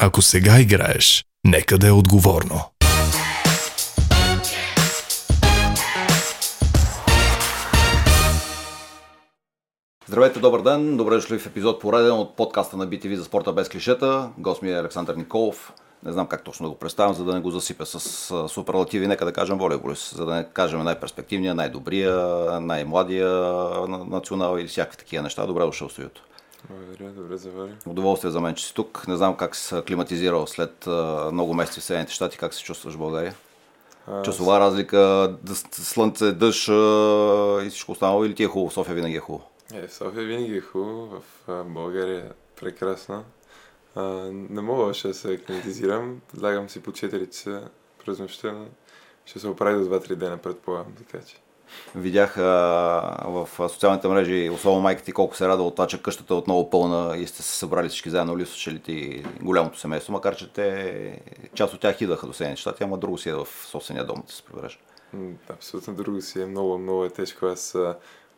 Ако сега играеш, нека да е отговорно. Здравейте, добър ден! Добре дошли в епизод пореден от подкаста на BTV за спорта без клишета. Гост ми е Александър Николов. Не знам как точно да го представям, за да не го засипя с суперлативи. Нека да кажем волейболист, за да не кажем най-перспективния, най-добрия, най-младия на- национал и всякакви такива неща. Добре дошъл в. Благодаря, добре завари. Удоволствие за мен, че си тук. Не знам как си се климатизирал след много месеци в Съединените щати, как се чувстваш в България? А, Часова разлика, дъ- слънце, дъжд и всичко останало или ти е хубаво? София винаги е хубаво. Е, София винаги е хубаво, в България е прекрасно. А, не мога още да се акливатизирам. Лягам си по 4 часа през нощта, но ще се оправи до 2-3 дена, предполагам, така че. Видях а, в социалните мрежи, особено майка ти, колко се радва от това, че къщата е отново пълна и сте се събрали всички заедно, ли слушали ти голямото семейство, макар че те, част от тях идваха до Съединените щати, ама друго си е в собствения дом да се прибереш. Абсолютно друго си е много, много е тежко. Аз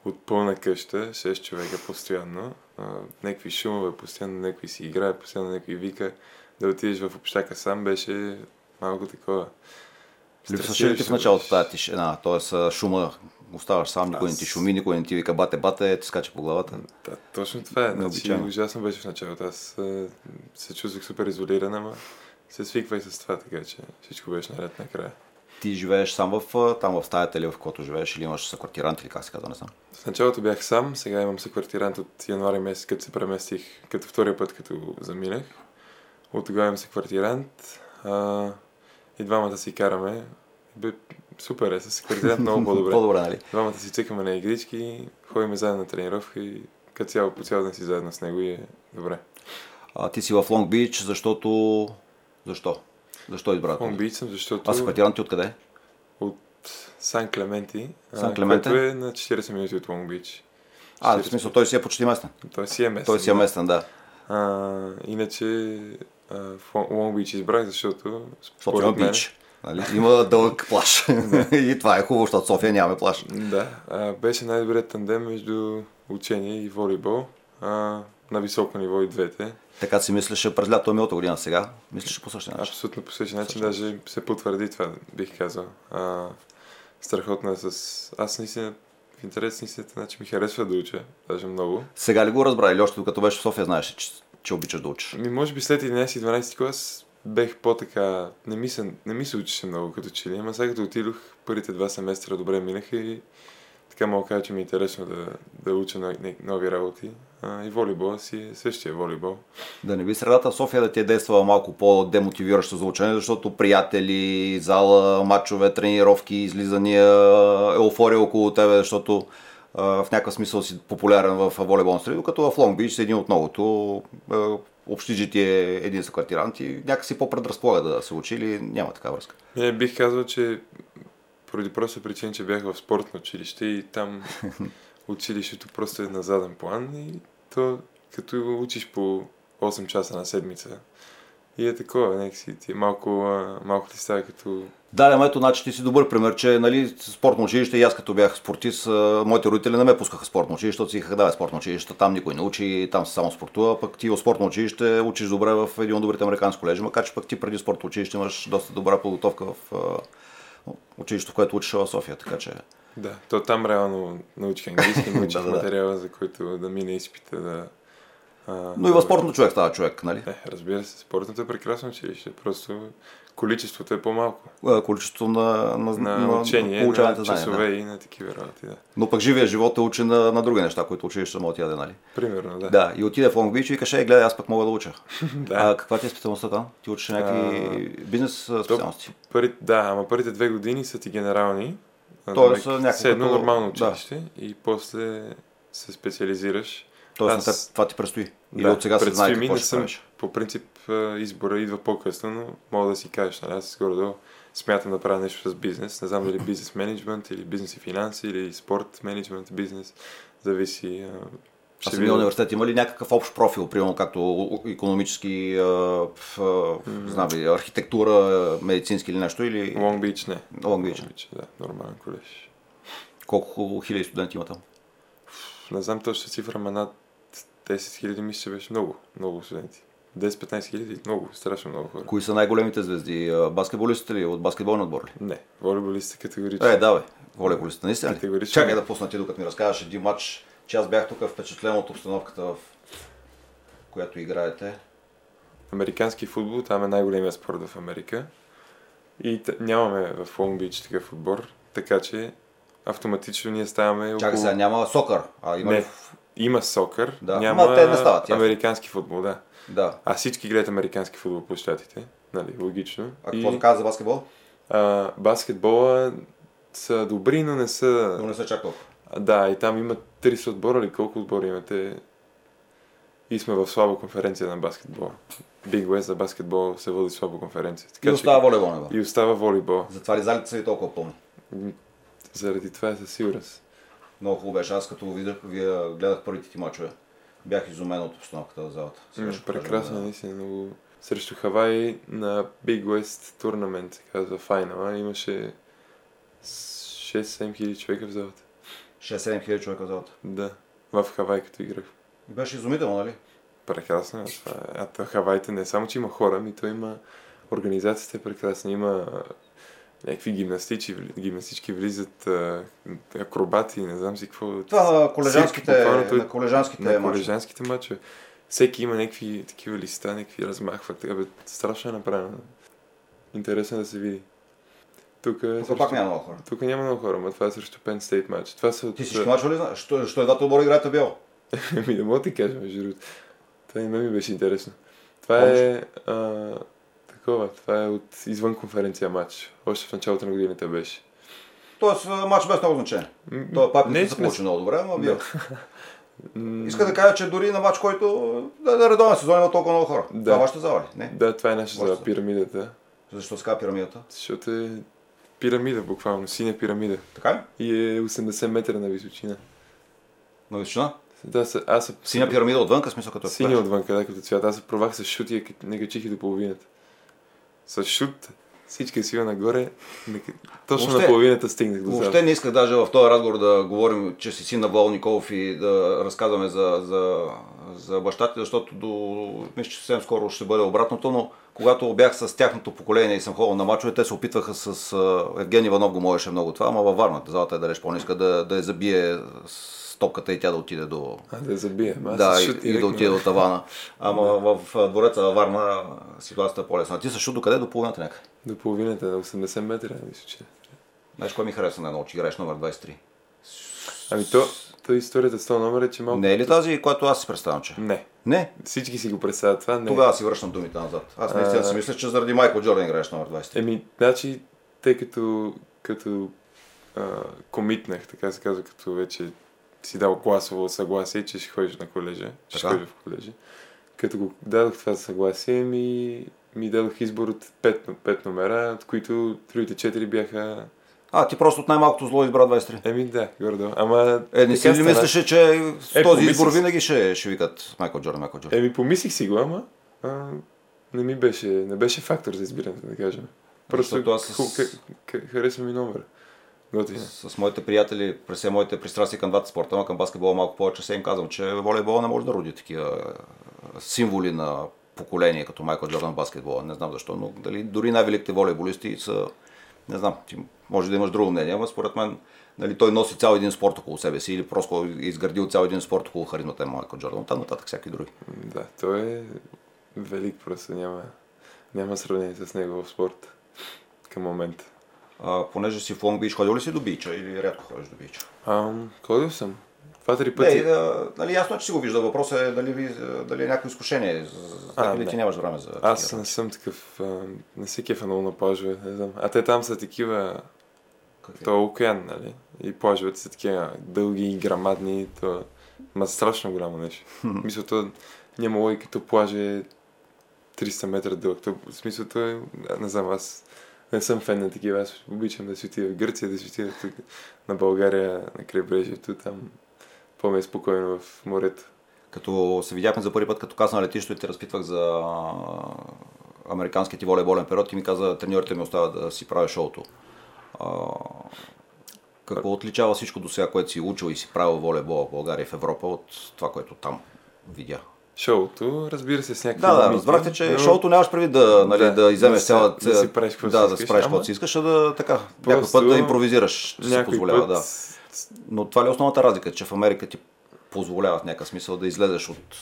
от пълна къща, 6 човека постоянно, а, някакви шумове, постоянно някой си играе, постоянно някой вика. Да отидеш в общака сам беше малко такова. Липсваше ли ти в началото тази тишина, т.е. шума, оставаш сам, никой не ти Аз- шуми, никой не ти вика бате, бате, ти скача по главата. Да, точно това е. Значи, ужасно беше в началото. Аз се чувствах супер изолиран, ама се свиквай с това, така че всичко беше наред накрая. Ти живееш сам в, там в стаята или в която живееш, или имаш съквартирант или как се казва, не знам. В началото бях сам, сега имам съквартирант от януари месец, като се преместих, като втория път, като заминах. От тогава имам съквартирант. А, и двамата си караме. Бе, супер е, с съквартирант много по-добре. По-добре, нали? Двамата си цъкаме на игрички, ходим заедно на тренировка и като цяло по цял ден си заедно с него и е добре. А, ти си в Лонг Бич, защото... Защо? Защо избра? Лонг? Бич съм, защото... А съквартирант ти откъде? от Сан Клементи, Сан а, Клементе? което е на 40 минути от Лонг Бич. А, в 40 смисъл, той си е почти местен. Той си е местен. Той си е да. местен, да. А, иначе а, Лон- Лонг Бич избрах, защото София мен... Бич. Нали? Има дълъг плаш. и това е хубаво, защото София нямаме плаш. Да, а, беше най-добрият тандем между учение и волейбол. А, на високо ниво и двете. Така си мислеше през лято миналата година сега. Мислеше по същия начин. Абсолютно по същия начин, даже се потвърди това, бих казал. А, страхотно е с... Аз наистина, в интерес на истината, значи ми харесва да уча, даже много. Сега ли го разбра или още докато беше в София знаеш, че, че обичаш да учиш? Ми, може би след 11-12 клас бех по-така... Не ми, се, не ми се учеше много като че ли, ама сега като отидох, първите два семестра добре минаха и така мога кажа, че ми е интересно да, да уча нови, нови работи. А, и волейбола си е същия волейбол. Да не би средата в София да ти е действала малко по-демотивиращо за учене, защото приятели, зала, матчове, тренировки, излизания, еуфория около тебе, защото в някакъв смисъл си популярен в волейболна среда, докато в Лонг Бич си един от многото. Общежитие е един съквартирант и някакси по-предразполага да се учи или няма такава връзка. Не, бих казал, че поради проста причина, че бях в спортно училище и там училището просто е на заден план и то като учиш по 8 часа на седмица и е такова, някакси ти е малко, малко ти става като... Да, ама ето, значи ти си добър пример, че нали, спортно училище и аз като бях спортист, моите родители не ме пускаха спортно училище, защото си казаха, да, спортно училище, там никой не учи, там се само спортува, пък ти в спортно училище учиш добре в един от добрите американски колежи, макар че пък ти преди спортно училище имаш доста добра подготовка в училището, в което учиш в София, така че Да, то там реално научих английски, научих Да, да, да. материала, за който да мине изпита, да... А, Но и в спортно човек става човек, нали? Е, разбира се, спортното е прекрасно училище, просто количеството е по-малко. А, Количеството на, на, На, учение, получаваните на знания. часове Да. и на такива работи, да. Но пък живия живот те учи на, на други неща, които училище може да ти яде, нали? Примерно, да. Да, и отиде в Лонг Бич и каже, е, гледай, аз пък мога да уча. да. А каква ти е специалността там? Ти учиш някакви бизнес а, специалности? Първи, да, ама първите две години са ти генерални. Тоест, добре, някакво все едно като- нормално да. училище и после се специализираш. Тоест Аз- на това ти предстои. Или Да, от сега се знае какво ще съм- правиш. По принцип избора идва по-късно, но мога да си кажеш, нали? Аз горе смятам да правя нещо с бизнес. Не знам дали бизнес менеджмент или бизнес и финанси или спорт менеджмент, бизнес. Зависи. А, А ще самия университет има ли някакъв общ профил, примерно както економически, а, а, знам ли, архитектура, медицински или нещо, или Long Beach не. Long Beach. Beach, да, нормален колеж. колко хиляди студенти има там? Не знам точно цифра, ама над 10 000 мисля, че беше много, много студенти. 10-15 хиляди, много, страшно много хора. Кои са най-големите звезди? Баскетболистите ли? От баскетболния отбор ли? Не, волейболистите категорично. Е, давай. Волейболистите, наистина ли? Чакай да пусна ти, докато ми разказваш един матч, че аз бях тук впечатлен от обстановката, в която играете. Американски футбол, там е най-големия спорт в Америка. И т- нямаме в Лонг Бич такъв отбор, така че автоматично ние ставаме Чакай сега, няма сокър, а има Не, ли... има сокър, Да, няма те не стават, ясно. американски футбол, да. Да. А всички гледат американски футбол по щатите, нали, логично. А какво да кажа за баскетбол? а, баскетбола са добри, но не са... Но не са чак толкова. Да, и там има 30 отбора или колко отбора имате. И сме в слаба конференция на баскетбол. Big West за баскетбол се води слаба конференция. И Така, остава волейбол, не бе. и остава волейбол. Затова ли залите са ви толкова пълни? Заради това е със сигурност. Много хубаво беше. Аз като го видях, вие гледах първите ти мачове. Бях изумен от обстановката в залата. Сега ще Прекрасно, да. наистина. Много... Срещу Хавай на Big West турнамент, се казва файнала, имаше 6-7 хиляди човека в залата. 6-7 хиляди човека в залата. Да, в Хавай като играх. Беше изумително, нали? Прекрасно. А Хавайте не само, че има хора, ми то има организацията е прекрасна. Има някакви гимнастичи, вли- гимнастички влизат, а, акробати, не знам си какво. Това на колежанските, той- на колежанските на колежанските мачове. Всеки има някакви такива листа, някакви размахват. Така, бе, страшно е направено. Интересно е да се види. Тук, е Тук пак няма много хора. Тук няма много хора, но това е срещу Penn State матч. Това са. Ти всички мачове ли знаеш? Що, що едвата отбора играете бяло? Ми не мога да ти кажа, между другото. Това и ми беше интересно. Това е а, такова, това е от извън конференция матч. Още в началото на годината беше. Тоест матч без много значение. Той пак не не се получи много добре, но вие. Да. Иска да кажа, че дори на матч, който да, да редовен сезон има толкова много хора. Да. Това е вашата зала ли? Не. Да, това е нашата Още. за пирамидата. Защо казва пирамидата? Защото е пирамида, буквално, синя пирамида. Така ли? И е 80 метра на височина. На височина? Да, аз. Синя пирамида отвън, смисъл като е Синя отвън, къде като цвят. Аз се провах с шут и не качих и до половината. С шут, всичка сила нагоре, точно Въобще- на половината стигнах до Въобще не исках даже в този разговор да говорим, че си син на Вол Николов и да разказваме за, за, за баща ти, защото до, мисля, че съвсем скоро ще бъде обратното, но когато бях с тяхното поколение и съм ходил на мачове, те се опитваха с Евгений Иванов го можеше много това, ама във Варна, залата е далеч по-ниска, да, да я забие с топката и тя да отиде до, А, да аз да, и, и да отиде до тавана. Ама в, в двореца във Варна ситуацията е по-лесна. Ти също докъде? До половината някъде. До половината, на 80 метра, мисля, че. Знаеш, кой ми хареса на едно, че играеш номер 23? Ами то, то историята с този номер е, че малко... Не е ли тази, която аз си представям, че? Не. Не, Всички си го представят това. Не. Тогава си връщам думите назад. Аз наистина А. си мисля, че заради Майкъл Джордан играеш номер 20. Еми, значи, тъй като, като а, комитнах, така се казва, като вече си дал класово съгласие, че ще ходиш на колежа, ще Така. ходиш в колежа. Като го дадох това съгласие, ми, ми дадох избор от 5, 5 номера, от които другите 4 бяха... А, ти просто от най-малкото зло избра 23. Еми да, гордо. Ама... Е, не си ли мислеше, че с Е, този помислих избор винаги ще, ще викат Майкъл Джордан, Майкъл Джордан? Еми, помислих си го, ама а, не ми беше, не беше фактор за избирането, да кажем. Просто аз с- ху- к- харесва ми номера. Готина. С моите приятели, през все моите пристрастия към двата спорта, но към баскетбола малко повече, се им казвам, че волейбола не може да роди такива е, символи на поколение, като Майкъл Джордан баскетбола. Не знам защо, но дали, дори най-великите волейболисти са, не знам, ти може да имаш друго мнение, но според мен нали, той носи цял един спорт около себе си или просто е изградил цял един спорт около харизмата на Майкъл Джордан. Там нататък всяки други. Да, той е велик просто, няма, няма сравнение с него в спорт към момента. А, понеже си в Лонг Бич, ходил ли си до бича или рядко ходиш до бича? Ам, ходил съм. Два-три пъти. Не, а, нали, ясно че си го вижда. Въпросът е дали, ви, дали е някакво изкушение. А, или ти нямаш време за Аз не съм такъв, а, не се кефа много на плажове, не знам. А те там са такива, Какви? то е океан, нали? И плажовете са такива дълги и грамадни, то ма страшно голямо нещо. Мисля, то няма логика, то плаж е 300 метра дълъг. То, в смисъл, то е, не знам, аз не съм фен на такива. Аз обичам да си отида в Гърция, да си отида тук на България, на крайбрежието, там по-ме е спокойно в морето. Като се видяхме за първи път, като каза на летището и те разпитвах за американския ти волейболен период, ти ми каза, треньорите ми оставят да си правя шоуто. А, какво отличава всичко до сега, което си учил и си правил волейбол в България в Европа от това, което там видя? Шоуто, разбира се, с някакви Да, да, разбрахте, че но шоуто нямаш преди да, нали, да, Да, иземеш да си- цяла... да си правиш да, си да искаш, си правиш каквото си искаш, а да така, Просто път да импровизираш, се някой позволява, път, да. Но това ли е основната разлика, че в Америка ти позволява в някакъв смисъл да излезеш от...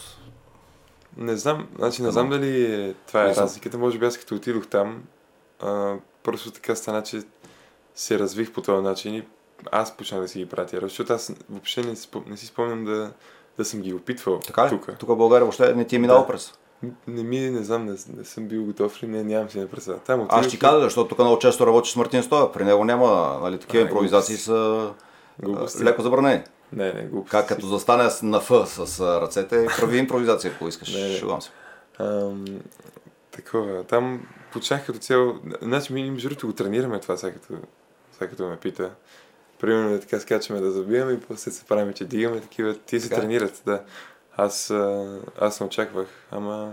Не знам, значи не знам дали това е разликата. Може би аз като отидох там, а, просто така стана, че се развих по този начин и аз почнах да си ги пратя. Защото аз въобще не, си не си спомням да, да съм ги опитвал Така ли? тук. Тук в България въобще не ти е минало Да. през. Не ми, не знам, не, не съм бил готов ли, не, нямам си не представа. Там Аз отидох ще ти и- кажа, защото тук много често работиш с Мартин Стоя. При него няма, нали, такива А, импровизации глупости. са Глупости. леко забранени. Не, не, глупости. Как като застане на Ф с ръцете, прави импровизация, ако искаш. Не, не. Шегувам се. Ам, такова. Там почнах като цяло... Значи, ми, между другото, го тренираме това, сега като, сега като ме пита. Примерно е така скачаме да забиваме и после се правим, че дигаме такива. Ти се Така? тренират, да. Аз, аз не очаквах, ама...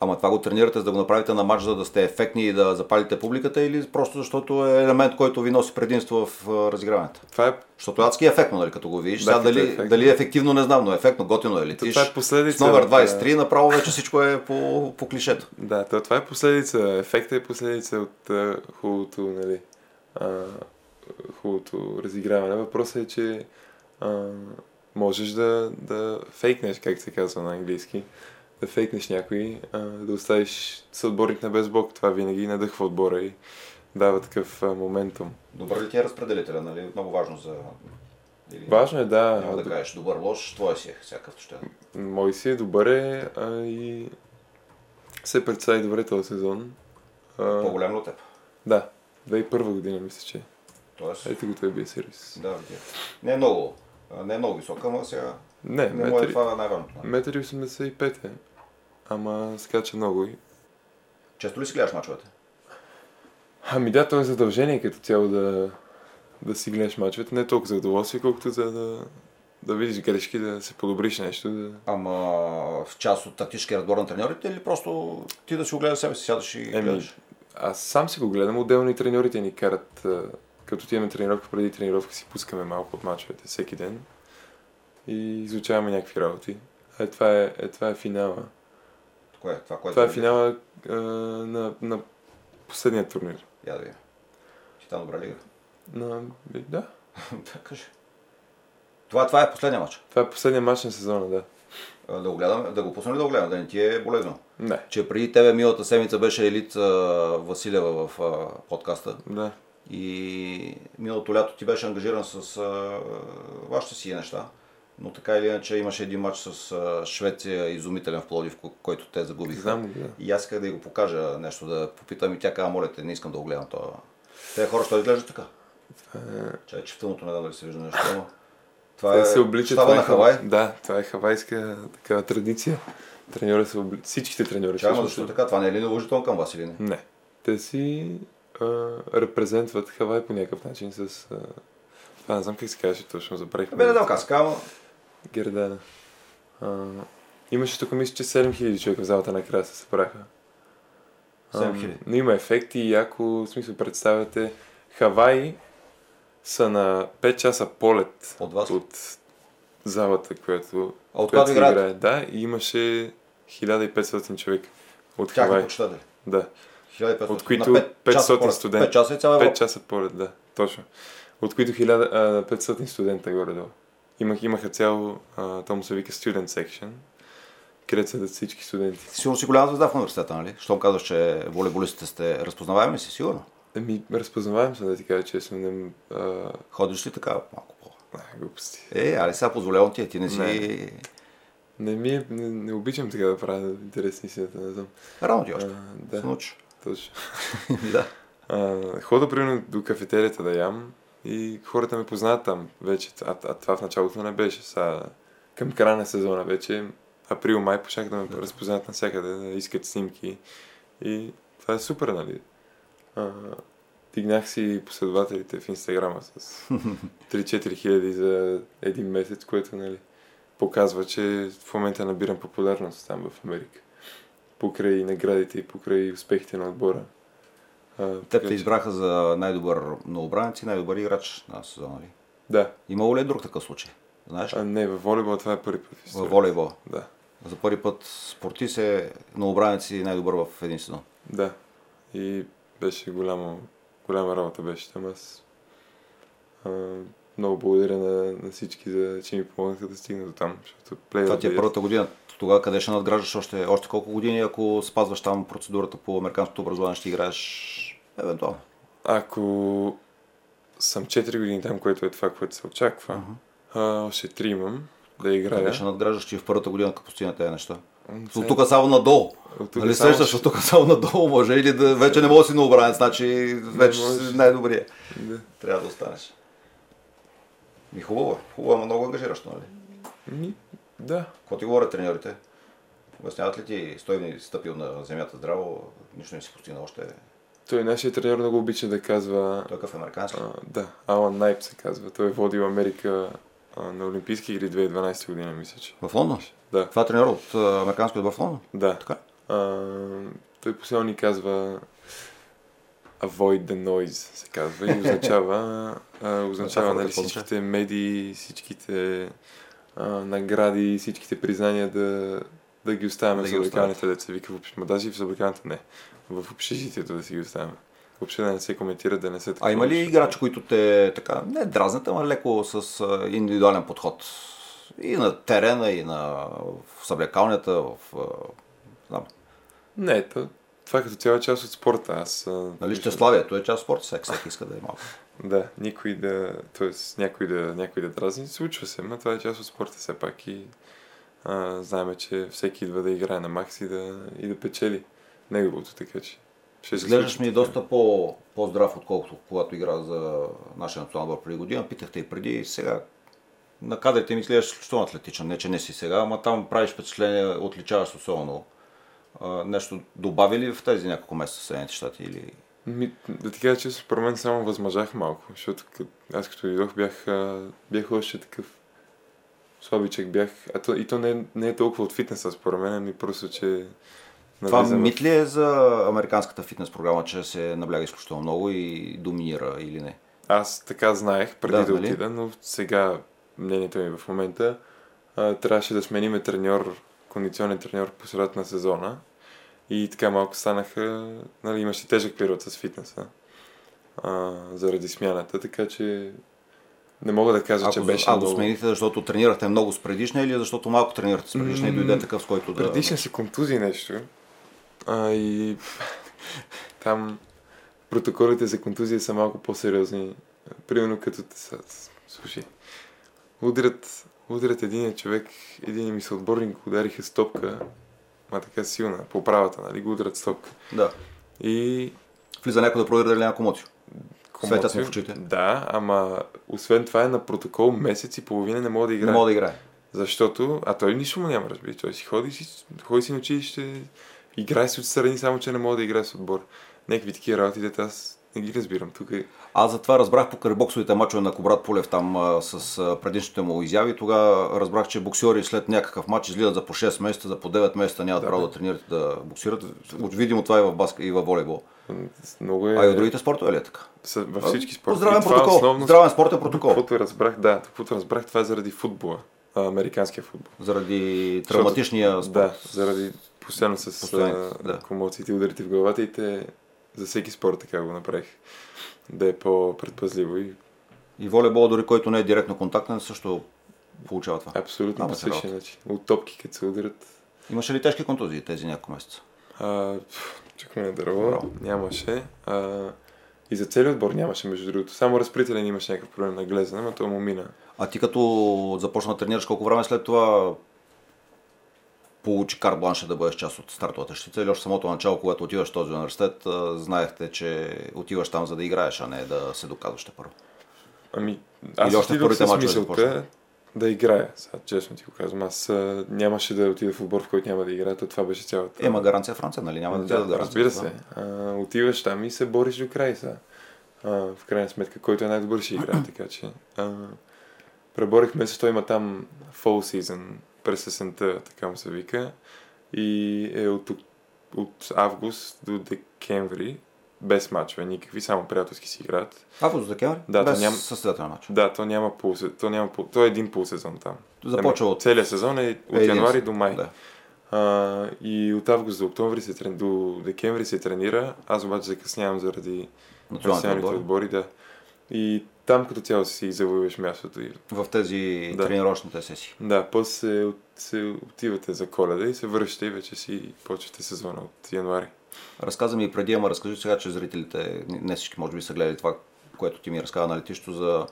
Ама това го тренирате за да го направите на матч, за да сте ефектни и да запалите публиката или просто защото е елемент, който ви носи предимство в разиграването? Това е, Защото адски е ефектно, нали, като го видиш. Да, Сега е дали, ефектно. дали е ефективно не знам, но ефектно, готино е. Летиш това е последица. с номер от, 23, направо вече всичко е по, по клишето. Да, то, това е последица. Ефектът е последица от хубавото, нали, а, хубавото разиграване. Въпросът е, че а, можеш да, да фейкнеш, как се казва на английски, да фейкнеш някой, а, да оставиш съотборник на безбок. Това винаги надъхва отбора и дава такъв а, моментум. Добър ли ти е разпределителя, нали? Много важно за... Или... Важно е, да. Няма да кажеш добър, лош, твой си е, всякакъв ще. Мой си е добър е а, и се представи добре този сезон. А, По-голям от теб? да, 2001 година мисля, че. Тоест, Ето го той бие сервис. да, видя. Не е много, не е много висок, ама сега Не, не е метри, това най-важното. нали? метри 85 е. Ама скача много и... Често ли си гледаш мачовете? Ами да, то е задължение като цяло да, да си гледаш мачовете. Не толкова за удоволствие, колкото за да, да видиш грешки, да се подобриш нещо. Да... Ама в част от тактическия разбор на треньорите или просто ти да си го гледаш себе си, сядаш и Еми, гледаш? Аз сам си го гледам, отделно и треньорите ни карат, като отиваме тренировка, преди тренировка си пускаме малко от мачовете всеки ден и изучаваме някакви работи. Е, това е, е, това е финала. Кое е? Това, което Това е финала а, на, на последния турнир. Я да видим. Титан добра лига. На, е, да, Да, кажи. Това, това е последния матч. това е последния матч на сезона, да. Да го гледаме, да го пуснем ли да го гледаме, да не ти е болезнено. Не, Че преди тебе миналата седмица беше Елит а, Василева в а, подкаста да. И миналото лято ти беше ангажиран с а, вашите си неща. Но така или иначе имаше един матч с а, Швеция, изумителен в Плодив, ко- който те загубиха. Знам да. И аз исках да й го покажа нещо, да попитам и тя каза, моля те, не искам да го гледам това. Те хора ще изглеждат така. Това е... Чай, че в филмото не знам дали се вижда нещо. но Това Те е се обличат. щаба това е на Хавай. Да, това е хавайска такава традиция. Треньора се обли... Всичките треньори Чакай, ама всъщност, защо така? Това не е ли наложително към вас или не? Не. Те си а, репрезентват Хавай по някакъв начин с... А... Това не знам как се казваше точно, забравих. Абе, не се казва. Гердана. А, имаше тук, мисля, че 7000 човека в залата накрая се събраха. Ам, 7000. Но има ефекти и ако, в смисъл, представяте, Хавай са на 5 часа полет От вас? от залата, която, А от която се играе. Да, и имаше 1500 човека от Тяхни Хавай. почитатели. Да, 1500. От които На пет 500 часа полет. студенти. 5 часа и цяла 5 Европа. часа полет, да, точно. От които 1000, а, 500 студента горе-долу. Имах, имаха цяло, а, то му се вика Student Section, където седят всички студенти. Сигурно си голяма звезда в университета, нали? Щом казваш, че волейболистите сте разпознаваеми си, сигурно. Еми, разпознаваем се, да ти кажа честно. Не, а, Ходиш ли така малко по? а, глупости. Е, али сега позволявам ти, ти не си... Не. Не ми е, не, не обичам така да правя интересни истината, не знам. Рано ти А, още. да, Се научиш. Точно. да. А, хода примерно до кафетерията да ям и хората ме познават там вече, а, а това в началото не беше. Сега, към края на сезона вече, април-май, почнах да ме разпознават навсякъде, да искат снимки и това е супер, нали? А, дигнах си последователите в Инстаграма с 3-4 хиляди за един месец, което, нали, показва, че в момента набирам популярност там в Америка. Покрай наградите и покрай успехите на отбора. А, Теб те че- избраха за най-добър новобранец и най-добър играч на сезона, нали? Да. Имало ли е друг такъв случай? Знаеш ли? А, не, във волейбол това е първи път в В историята. волейбол. Да. За първи път спортист е новобранец и най-добър в един сезон. Да. И беше голямо, голяма работа беше там. Аз а, много благодаря на, на всички, за, че ми помогнаха да стигна до там. Защото Това ти е първата година. Тогава къде ще надграждаш още, още колко години, ако спазваш там процедурата по американското образование, ще играеш евентуално? Ако съм 4 години там, което е това, което се очаква, uh-huh. а, още 3 имам да играя. Къде ще надграждаш, че в първата година, като постигна тези неща? От тук само надолу. От Нали само сещаш, от тук само надолу може или да вече не може да си новобранец, значи вече си най-добрия. Да. Трябва да останеш. И хубаво е. Хубаво, ама много ангажиращо, нали? Да. Какво ти говорят треньорите? Обясняват ли ти, стой ни стъпил на земята здраво, нищо не си постигнал още. Той нашия треньор много обича да казва... Той е какъв американски. А, да, Алан Найп се казва. Той е водил Америка а, на Олимпийски игри 2012 година, мисля, че. В Лондон? Да, Това е треньор от а, американски отбор в Лондон? да. Така. А, той постоянно ни казва avoid the noise, се казва и означава, а, означава нали, всичките медии, всичките а, награди, всичките признания да, да ги оставяме Да в ги съблекалните деца. Вика в общ... Ма даже и в съблекалните не. В общежитието да си ги оставяме. Въобще да не се коментира, да не се... А има ли играчи, които те така, не дразнят, ама леко с индивидуален подход? И на терена, и на в съблекалнята, в... Знам, Не, то, това като цяло е част от спорта. Аз, нали, щеславието е част от спорта, всеки иска да е малко. Да, никой да, т.е. някой да, някой да дразни, случва се, но това е част от спорта все пак и а, знаем, че всеки идва да играе на макс и да, и да печели неговото, така че ще Изглеждаш ми така. доста по, по-здрав, отколкото когато игра за нашия национален отбор преди година. Питахте и преди, сега на кадрите ми изглеждаш изключително атлетичен. Не, че не си сега, ама там правиш впечатление, отличаваш особено. А, нещо добави ли в тези няколко месеца в Съединените щати или... Ми, да ти кажа, че според мен само възмъжах малко, защото кът, аз като дойдох бях, бях още такъв слабичък бях, а то, и то не, е- не е толкова от фитнеса според мен, ами просто, че Това навлизам мит ли е за американската фитнес програма, че се набляга изключително много и доминира или не? Аз така знаех преди Да, да, нали? отида, но сега мнението ми в момента а, трябваше да смениме треньор, кондиционен треньор по средата на сезона. И така малко станаха, нали, имаше тежък период с фитнеса а, заради смяната, така че не мога да кажа, че Ако, беше а, го смените, защото тренирахте много с предишна или защото малко тренирахте с предишна и дойде такъв, с който да... Предишна си контузии нещо. А, и там протоколите за контузия са малко по-сериозни. Примерно като... те са- Слушай, удрят, удрят един човек, един ми съотборник удариха с топка, ма така силна, по правата, нали, го удрят с топка. Да. И Влиза някой да проверя дали няма комоцио. Светят му в очите. Да, ама освен това е на протокол месец и половина не мога да играе. Не мога да играе. Защото, а той нищо му няма, разбери. Той си ходи, си, ходи си на училище, играе си отстрани, само че не мога да играе с отбор. Някакви такива работи, дете аз не ги разбирам. Тук е... Аз затова разбрах покрай боксовите мачове на Кобрат Полев там а, с а, предишните му изяви. Тогава разбрах, че боксьори след някакъв матч излизат за по 6 месеца, за по 9 месеца нямат Да, право да. да тренират да боксират. Видимо това и в баск и в волейбол. Много е... А и от другите спортове ли е така? Във всички спорти. Здравен това протокол. Основно, Здравен спортен протокол. Каквото разбрах, да, каквото разбрах, това е заради футбола. Американския футбол. Заради травматичния спорт. Да, заради постоянно с Постоянните, а, да. комоциите, ударите в главата и те за всеки спорт така го направих. Да е по-предпазливо и И волейбол, дори който не е директно контактен, също получава това. абсолютно по същия начин. От топки, като се ударят, Имаше ли тежки контузии тези няколко месеца? А, чакаме на дърво. Браво. Нямаше. А, и за целият отбор нямаше, между другото. Само разпределен имаше някакъв проблем на глезане, но то му мина. А ти като започна да тренираш, колко време след това получи кар бланша да бъдеш част от стартовата щица или още самото начало, когато отиваш в този университет, знаехте, че отиваш там за да играеш, а не да се доказваш те първо. Ами, аз Или още в първите мачове мисълта да играя. Сега, честно ти го казвам. Аз а, нямаше да отида в отбор, в който няма да играя. То това беше цялата. Ема гаранция Франция, нали? Няма да, да, да, да, да разбира се. А, отиваш там и се бориш до край сега. А, в крайна сметка, който е най-добър ще играе, така че. А, преборихме се, той има там fall season през есента, така му се вика. И е от, от, август до декември. без мачове, никакви, само приятелски си играят. Август, декември? Да, без то ням- състезателен матч. Да, то няма пол, то няма пол, то е един полусезон там. Започва от... Целият сезон е от един януари до май. Да. А, и от август до октомври се трени, до декември се тренира. Аз обаче закъснявам заради националните отбори. отбори, да. И там като цяло си завоюваш мястото. И, В тези Да. тренировъчните сесии. да, после се, се отивате за коледа и се връщате и вече си почвате сезона от януари. Разказа ми и преди, ама разкажи сега, че зрителите, не всички може би са гледали това, което ти ми разказа на летището за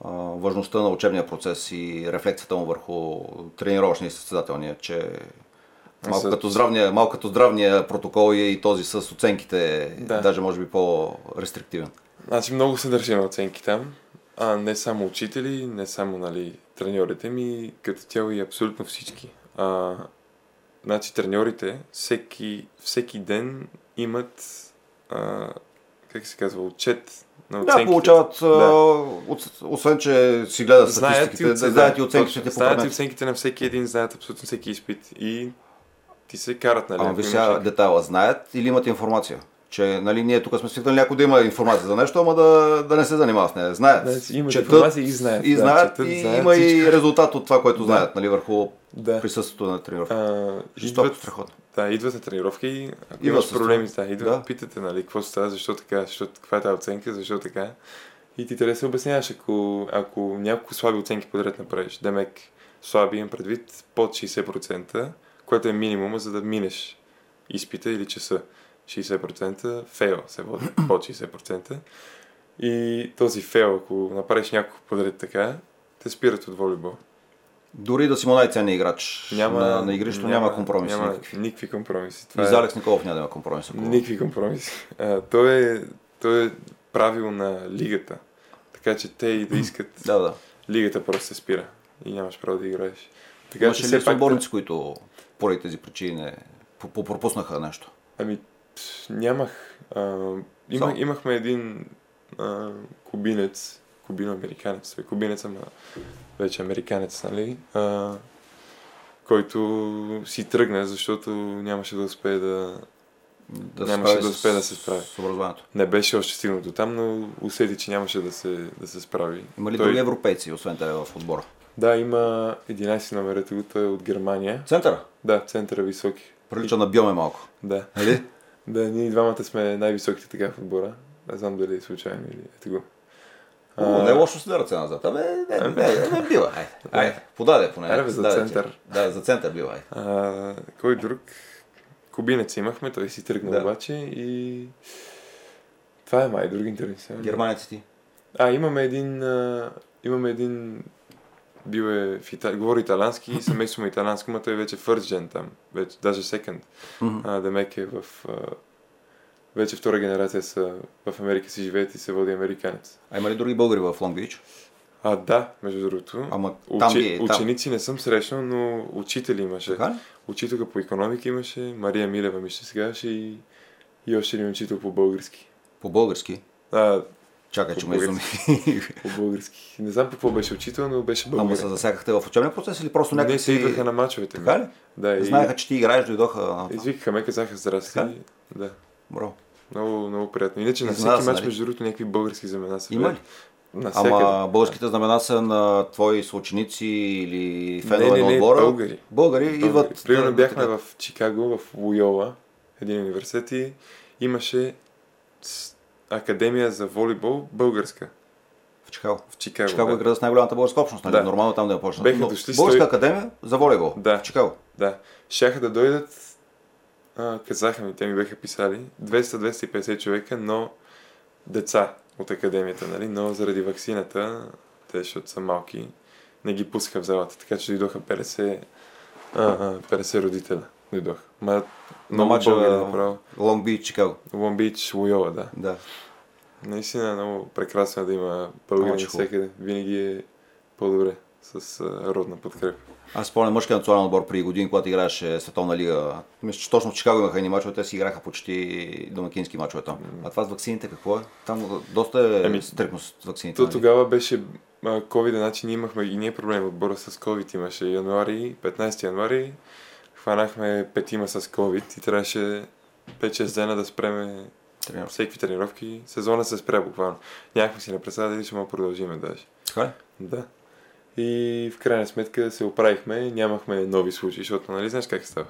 а, важността на учебния процес и рефлексията му върху тренировъчния и състезателния, че малко За- като, здравния, малко като здравния протокол е и този с оценките, Да. даже може би по-рестриктивен. Значи много се държи на оценки там. А не само учители, не само нали, треньорите ми, като цяло и абсолютно всички. А, значи треньорите всеки, всеки ден имат, а, как се казва, отчет на Да, оценките. получават, а, Да. освен че си гледат Знаят и, статистиките, да оцен... знаят и оценките точно, знаят и оценките на всеки един, знаят абсолютно всеки изпит. И ти се карат, нали? Ама ако ви имаш сега детайла знаят или имат информация? Че нали, ние тук сме свикнали някой да има информация за нещо, ама да, да не се занимава с нея. Знаят. Значи, имат четат информация и знаят. И да, знаят, четат, и знаят има и всичко. резултат от това, което Да. знаят нали, върху Да. присъствието на тренировка. Жестоко, идват, страхотно. да, идват на тренировки и ако Идват имаш проблеми, да, идват, Да. питате, нали, какво става, защо така, защо, каква е тази оценка, защо така. И ти трябва да се обясняваш, ако, ако няколко слаби оценки подред направиш. Демек, слаби имам предвид под 60%, което е минимума, за да минеш изпита или часа. 60% фейл се води, под 60%. И този фейл, ако направиш няколко подред така, те спират от волейбол. Дори да си му най-ценният играч Няма, на, на игрището, няма, компромиси. Няма никакви. никакви компромиси. И за Алекс Николов няма да има компромис. Ако... Никакви компромиси. А, той, е, той е правил на лигата. Така че те и да искат, Да, да. лигата просто се спира. И нямаш право да играеш. Така Имаше ли все пак... които поради тези причини не пропуснаха нещо? Ами, нямах... А, има, Само. имахме един а, кубинец, кубино-американец, кубинец, ама вече американец, нали? А, който си тръгна, защото нямаше да успее да... Да Нямаше да успее да се справи. С образованието. Не беше още стигнал до там, но усети, че нямаше да се, да се справи. Има ли Той- други европейци, освен тебе в отбора? Да, има 11 номера, той е от Германия. Центъра? Да, центъра високи. Прилича на Бьоме малко. Да. Нали? Да, ние двамата сме най-високите така в отбора. Не знам дали е случайно или ето го. О, не е лошо си да ръце назад. Абе, не, не, не, не бива. Айде, айде. Подаде поне. Бе, за център. Да, за център бива. Айде. А, кой друг? Кубинец имахме, той си тръгна Да. обаче и... Това е май, други интересни. Германеци ти. А, имаме един... А, имаме един... Бил е в Италия, говори италянски и семейство му е италянско, но той вече first gen там, вече, даже second. Мгм. А, Демек е в... А, вече втора генерация са в Америка си живеят и се води американец. А има ли други българи в Лонг Бич? А, да, между другото. Ама там Учи, е, там. ученици не съм срещнал, но учители имаше. Така? Учителка по економика имаше, Мария Милева ми ще се казваше и, и още един учител по български. По български. А, Чакай, че ме изуми. по български. Не знам какво беше учител, но беше Ама българин. се засякахте в учебния процес или просто Не някакви се идваха на мачовете. Така ли? Да, и Знаеха, че ти играеш, дойдоха извикаха ме, казаха здрасти. Да, Бро. много, много приятно. Иначе на всеки се, мач, нали? между другото, някакви български знамена са. Има ли? Навсякъде. Ама българските знамена са на твои съученици или не, фенове не, на не, отбора? българи. Българи Българи. идват... Примерно бяхме в Чикаго, в Лойола, един университет и имаше академия за волейбол българска В Чикаго. в Чикаго. Чикаго е да. града с най-голямата българска общност, нали? Да. Нормално там да я почнат. Беха Но дошли Българска сто- академия за волейбол. Да. В Чикаго. Да. Щяха да дойдат, а, казаха ми, те ми бяха писали, 200-250 човека, но деца от академията, нали? Но заради вакцината, те, защото са малки, не ги пускаха в залата, така че дойдоха 50, а, а, 50 родителя. Дойдоха. Ма, На мача българи направо. Лонг Бич, Чикаго. Лон Бич, Лойола, да. Да. Наистина е много прекрасно да има българи хубаво. всекъде. Винаги е по-добре с а, родна подкрепа. Аз спомням мъжкия национален отбор преди години, когато играеше Световна лига. Мисля, че точно в Чикаго имаха едни мачове, те си играха почти домакински мачове там. А това с ваксините какво е? Там доста е Ами, стрикно с ваксините. То нали? тогава беше COVID, значи ние имахме и ние проблем отбора с COVID имаше януари, 15 януари, хванахме петима с COVID и трябваше 5-6 дена да спреме Тренировки. всеки тренировки. Сезона се спря буквално. Нямахме си не представя дали ще му продължиме даже. Така? Да. И в крайна сметка се оправихме, нямахме нови случаи, защото нали знаеш как става.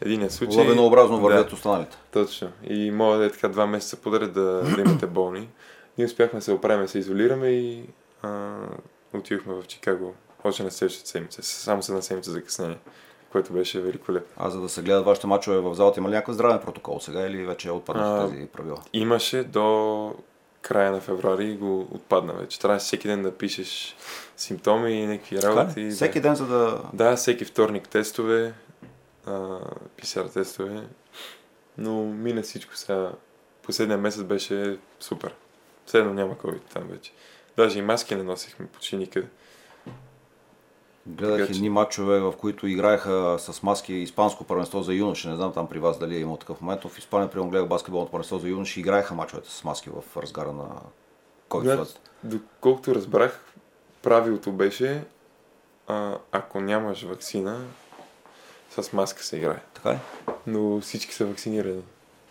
Единият случай... Лавинообразно вървят Да, останалите. точно. И може да е така два месеца подред да, да имате болни. Ние успяхме да се оправим, да се изолираме и а, отидохме в Чикаго още на следващата седмица. Само с една седмица закъснение, което беше великолепно. А за да се гледат вашите мачове в залата, има ли някакъв здравен протокол сега или вече е отпаднат А, тези правила? Имаше до края на февруари го отпадна вече. Трябваше всеки ден да пишеш симптоми и някакви работи. да. Всеки ден, за да... Да, всеки вторник тестове, PCR тестове, но мина всичко сега. Последния месец беше супер. Следно няма COVID там вече. Даже и маски не носихме почти никъде. Гледах Така че- едни матчове, в които играеха с маски Испанско първенство за юноши. Не знам там при вас дали е имал такъв момент. В Испания, примерно, гледах баскетболното първенство за юноши. Играеха мачовете с маски в разгара на който след. Доколкото разбрах, правилото беше, а, ако нямаш вакцина, с маска се играе. Така ли? Но всички са вакцинирани.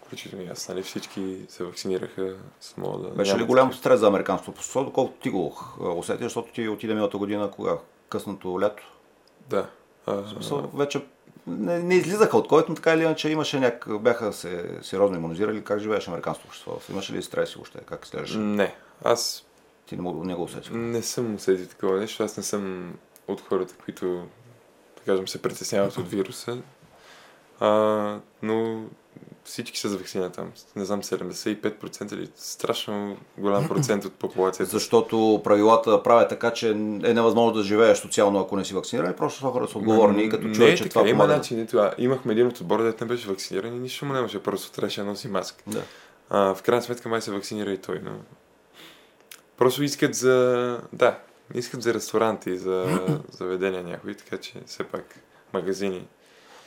Включително и аз, нали? Всички се вакцинираха с мода. да Беше ли голям стрес за американското посолство, доколкото ти го а, усети, защото ти отиде миналата година, кога? Късното лято. Да. А, В смисъл, вече не, не излизаха от който, но така или иначе имаше някак, бяха се сериозно иммунизирали. Как живееше американското общество? Имаше ли стрес въобще? Как следваше? Не. Аз Ти не, мога, не го усетиш. Не съм усетил такова нещо. Аз не съм от хората, които, да кажем, се притесняват от вируса. А, но всички са за вакцина там. Не знам, 75% или страшно голям процент от популацията. Защото правилата правят така, че е невъзможно да живееш социално, ако не си вакциниран. Просто хората са отговорни и като чуят, че така, това има помага. начин. Ето, а, имахме един от отбора, дете не беше вакциниран и нищо му нямаше. Просто трябваше да носи маска. Да. А, в крайна сметка май се вакцинира и той, но... Просто искат за... Да, искат за ресторанти, за заведения някои, така че все пак магазини.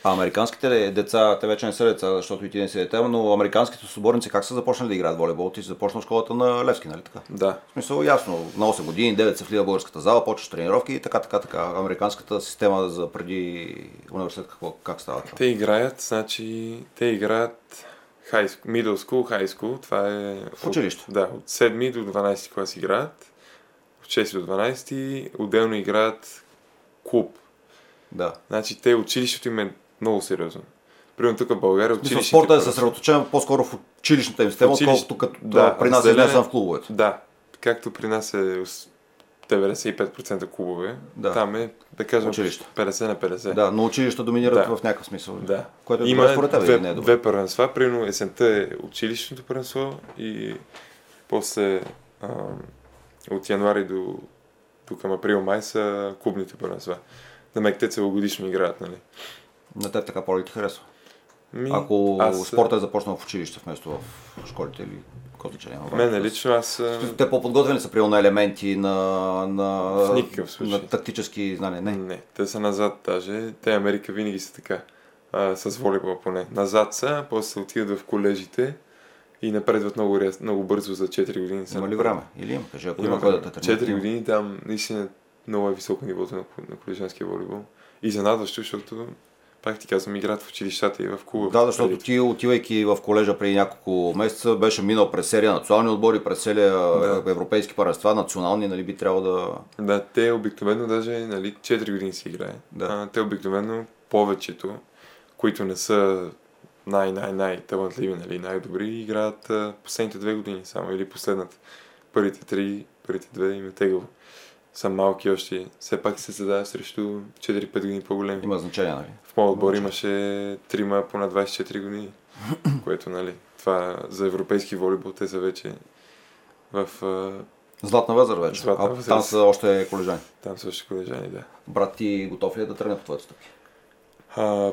А американските деца, те вече не са деца, защото и ти не си дете, но американските съборници как са започнали да играят волейбол? Ти си започнал в школата на Левски, нали така? Да, В смисъл, ясно, на 8 години, 9 се влиза в българската зала, почваш тренировки и така, така, така. Американската система за преди университет, какво, как става това? те играят, значи, те играят high school, middle school, high school, това е... В училище. От, да, от 7 до 12 клас играят, от 6 до 12 отделно играят клуб. Да. Значи те училището им е много сериозно. Примерно тук в България Мисля, училището... спорта е съсредоточен по-скоро в училищната им система, училище- отколкото като да, да, при нас е разделен- изнесен в клубовете. Да, както при нас е с 95% клубове, Да. там е, да кажем, Училище. 50 на 50. Да, но училища доминират Да. в някакъв смисъл. Да. Което е Има според теб две, не е добре? две първенства. Примерно есента е училищното първенство и после а, от януари до, до към април-май са клубните първенства. На мек те целогодишно играят, нали? На теб така по-ли ти харесва? Ми, Ако аз, спорта е започнал в училище вместо в школите или няма. Мене лично аз... Те по-подготвени са при на елементи на, на, В никакъв случай. на тактически знания. Не. Не, те са назад даже. Те Америка винаги са така. А, с волейбол поне. Назад са, после отиват в колежите и напредват много, рез- много бързо за 4 години. са Има ли време? Или има? Кажи, ако има, Има кой да време. те тренира. 4 години там наистина много е високо нивото на, на колежанския волейбол. И занадващо, защото пак ти казвам, играят в училищата и в клуба. Да, защото преди. ти отивайки в колежа преди няколко месеца, беше минал през серия национални отбори, през серия Да. европейски първенства, национални, нали би трябвало да... Да, те обикновено даже нали, 4 години си играе. Да. А, те обикновено повечето, които не са най-най-най-талантливи, нали, най-добри, играят а, последните две години само или последната. Първите три, първите две им е тегаво. Са малки още. Все пак се задава срещу 4-5 години по-големи. Има значение, нали? В моят отбор имаше трима по на 24 години, което, нали, това за европейски волейбол, те са вече в... Златна възраст вече. Златна а възраст. там са още колежани. там са още колежани, да. Брат ти готов ли е да тръгне по твоите стъпки? А,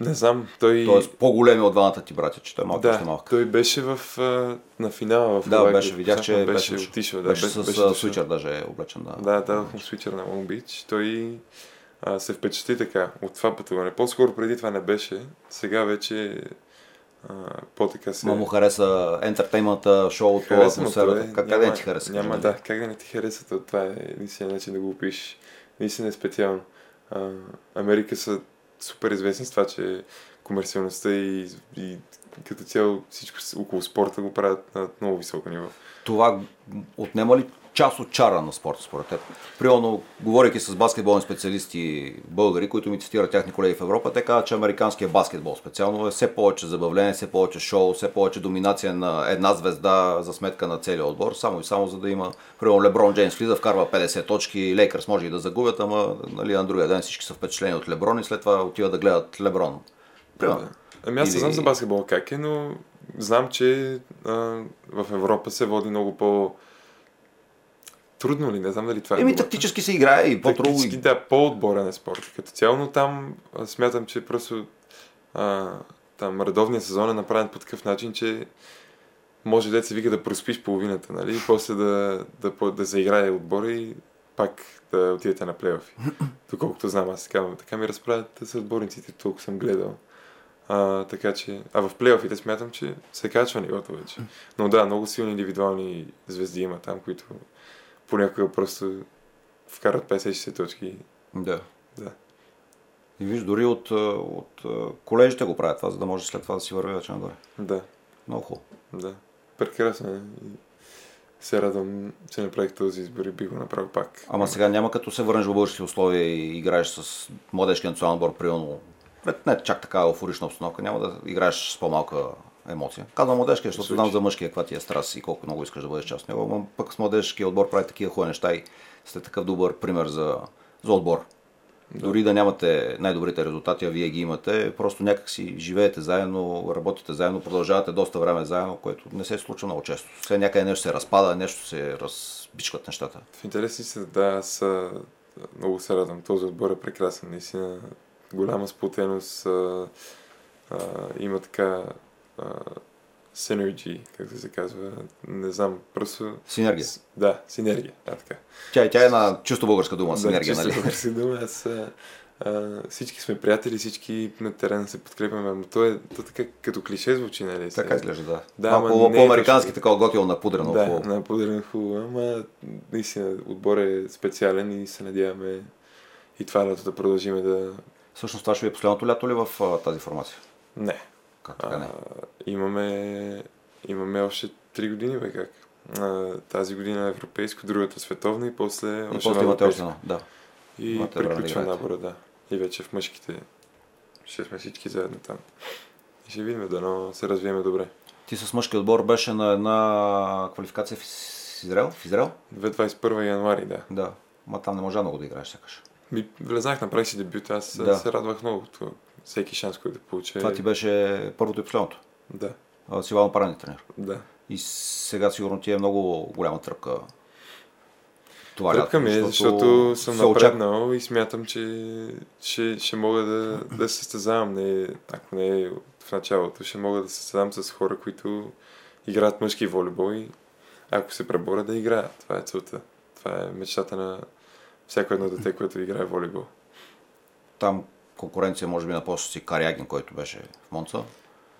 не знам, той... Тоест по-големи от двамата ти братя, че той е малко да, малък. той беше в, на финала в Да, Хаwaii, беше, видях, че беше, беше, отишъл. Да, беше, беше, с беше свичър даже е облечен. Да, Да, дадох му свичър на Long Beach. Той а, се впечатли така от това пътуване. По-скоро преди това не беше. Сега вече а, по-така се... Ма му хареса ентертеймента, шоуто, атмосферата. Как, как да не ти хареса? Няма, да, как да не ти хареса, то това е наистина начин да го опишеш. Наистина е специално. А, Америка са супер известни с това, че комерциалността и, и като цяло всичко около спорта го правят на много високо ниво. Това отнема ли част от чара на спорта, според теб? Примерно, говорейки с баскетболни специалисти българи, които ми цитират тяхни колеги в Европа, те казват, че американският баскетбол специално е все повече забавление, все повече шоу, все повече доминация на една звезда за сметка на целия отбор, само и само за да има, примерно, Леброн Джеймс влиза, вкарва 50 точки, Лейкърс може и да загубят, ама нали, на другия ден всички са впечатлени от Леброн и след това отиват да гледат Леброн. Примерно. Ами аз не Или- знам за баскетбол как е, но знам, че а, в Европа се води много по... Трудно ли? Не знам дали това е Еми, тактически се играе и по-трудно. Тактически, да, по-отборен е спорт. Като цяло, но там смятам, че просто а, там редовният сезон е направен по такъв начин, че може да се вика да проспиш половината, нали? И после да, да, да, да заиграе отбора и пак да отидете на плейофи. Доколкото знам, аз така, така ми разправят с отборниците, толкова съм гледал. А, така че, а в плейофите смятам, че се качва нивото вече. Но да, много силни индивидуални звезди има там, които понякога просто вкарат 50-60 точки. Да. Да. И виж, дори от, от колежите го правят това, за да може след това да си върви вече нагоре. Да, Много хубаво. да. Прекрасно е. И се радвам, че направих този избор и би го направил пак. Ама сега няма като се върнеш в български условия и играеш с младежкия национален отбор, примерно, не чак така еуфорична обстановка, няма да играеш с по-малка емоция. Казвам младежкия, защото Случай. знам за мъжкия каква ти е страст и колко много искаш да бъдеш част от него, но пък с младежкия отбор прави такива хубави неща и сте такъв добър пример за, за отбор. Дори да нямате най-добрите резултати, а вие ги имате, просто някак си живеете заедно, работите заедно, продължавате доста време заедно, което не се случва много често. Все някъде нещо се разпада, нещо се разбичкват нещата. В интереси се, да, аз а, много се радвам. Този отбор е прекрасен. Наистина голяма сплотеност. А, а, има така а, synergy, както се казва. Не знам, просто... Синергия. С- Да, синергия. Да, така. Тя, тя е една чисто българска дума, Да, синергия, нали? българска дума. Аз, а, а, всички сме приятели, всички на терена се подкрепяме, но то е то така като клише звучи, нали? Така изглежда, да. Да, Малко е по-американски, точно. така готино напудрено. Да, хубаво. на подреден хубаво, ама наистина отбор е специален и се надяваме и това лято да продължиме да... Всъщност това ще ви е последното лято ли в а, тази формация? Не. Как така не? А, имаме, имаме още 3 години, бе как. А, тази година е европейско, другата световна и после И още после имате още. Да. И да приключва набора, да. И вече в мъжките ще сме всички заедно там. И ще видим, дано се развиеме добре. Ти с мъжкия отбор беше на една квалификация в Из- Израел? В Израел? 21 януари, да. Да. Ма там не можа много да играеш, сякаш. Ми, влезнах, направих си дебют, аз Да. се радвах много. Всеки шанс, който да получа. Това ти беше първото и последното. Да, А, С Иван Парани тренер. да. И сега сигурно ти е много голяма тръпка. Това лято, Тръпка ми е, защото съм напреднал и смятам, че ще, ще мога да, да състезавам. Не, ако не е в началото, ще мога да се състезавам с хора, които играят мъжки волейбол и ако се преборя да играят. Това е целта. Това е мечтата на всяко едно дете, което играе волейбол. Там конкуренция може би на поста си Карягин, който беше в Монца.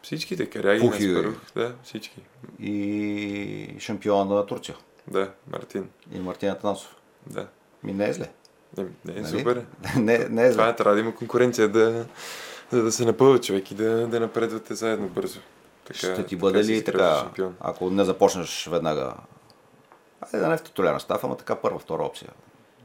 Всичките каряги Пухи, на бе. Спарух. Да, всички. И шампиона на Турция. Да, Мартин. И Мартин Атанасов. Да. Ми не е зле. Не, не е Нали? супер. е. не, не е зле. Това е, трябва да има конкуренция, да, за да се напълва човек и да, да напредвате заедно бързо. Така, Ще ти бъде ли така, Шампион. ако не започнеш веднага, айде да не в титулярен став, ама така първа, втора опция.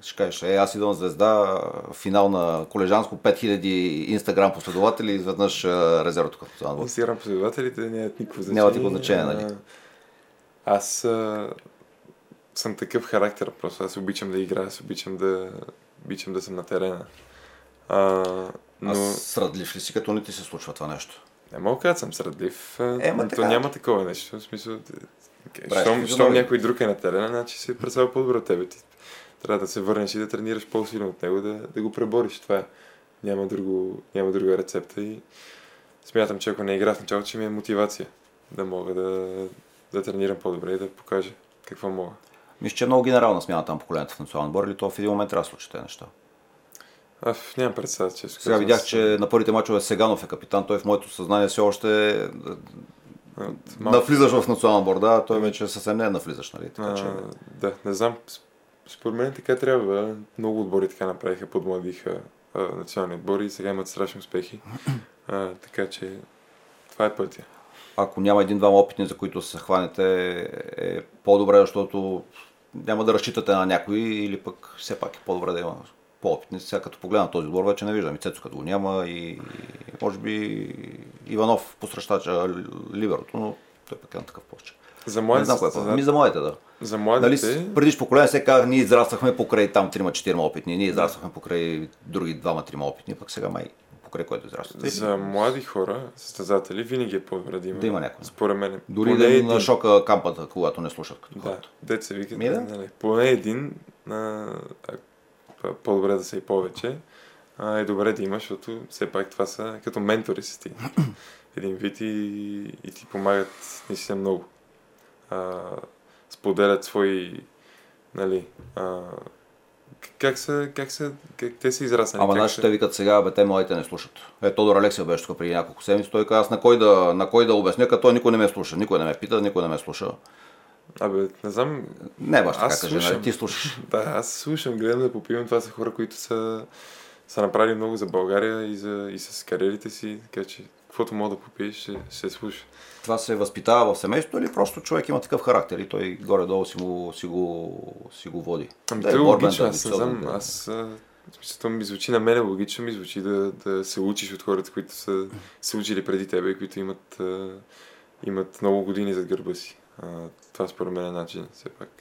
Ще кажеш, е, аз идвам звезда, финал на колежанско, 5000 инстаграм последователи, изведнъж а, резервото като това. Инстаграм последователите нямат никакво значение. Нямат никакво значение, нали? Аз а, съм такъв характер, просто аз обичам да играя, аз обичам да, обичам да съм на терена. А, но. Аз срадлив ли си, като не ти се случва това нещо? не мога да съм срадлив. Е, ма то няма такова нещо. В смисъл, щом, щом някой друг е на терена, значи се представя по-добре от тебе. Ти трябва да се върнеш и да тренираш по-силно от него, да, да го пребориш. Това е. Няма, друго, няма друга рецепта и смятам, че ако не игра в началото, ще ми е мотивация да мога да, да тренирам по-добре и да покажа какво мога. Мисля, че е много генерална смяна там поколението в национален отбор или то в един момент трябва да случи тези неща. А, нямам представа, че Сега видях, че на първите мачове Сеганов е капитан, той в моето съзнание все още е, От малко- навлизаш в национален отбор, да, той вече съвсем не е навлизаш, нали? Така, че... А, да, не знам. Според мен така трябва. Много отбори така направиха, подмладиха а, национални отбори и сега имат страшни успехи. А, така че това е пътя. Ако няма един-двама опитни, за които се хванете, е по-добре, защото няма да разчитате на някой или пък все пак е по-добре да има по-опитни. Сега като погледна този отбор, вече не виждам и Цецо като го няма и, и може би Иванов посрещача Ливерото, но той пък е на такъв пост. За Не младите, знам кое е Ми за моите, да. за Нали, младите, с предиш поколение се казах, ние израствахме покрай там трима-четирима опитни, ние израствахме покрай други двама-трима опитни, пък сега май покрай който израствате. за млади хора, състезатели, винаги е по-добре да има. Да има някой. Според мен. Дори поне да един. на шока кампата, когато не слушат. Като Да, деца викат, Ми да. нали, поне един, а, по-добре да са и повече, а, е добре да имаш, защото все пак това са като ментори си ти. Един вид и, и ти помагат наистина много. А, споделят свои, нали, а, как са, как са, как те са израснали. Ама нашите са... викат сега, бе, те младите не слушат. Е, Тодор Алексия беше тук преди няколко седмици. Той каза, аз на кой да, на кой да обясня, като той никой не ме слуша. Никой не ме пита, никой не ме слуша. Абе, не знам, Не, баш така Аз кажи, нали? слушам. Ти слушаш. Да, аз слушам, гледам да попивам. Това са хора, които са, са направили много за България и, за, и с кариерите си, така че каквото мога да попиеш, ще, ще слуша. Това се възпитава в семейството или просто човек има такъв характер и той горе-долу си го, си го, си го води? Ами Да е е логично, аз не амбициозен, знам, да. аз... смисъл, ми звучи на мене логично, ми звучи да, да се учиш от хората, които са се учили преди тебе и които имат, а, имат много години зад гърба си. А, това според мен е начин, все пак.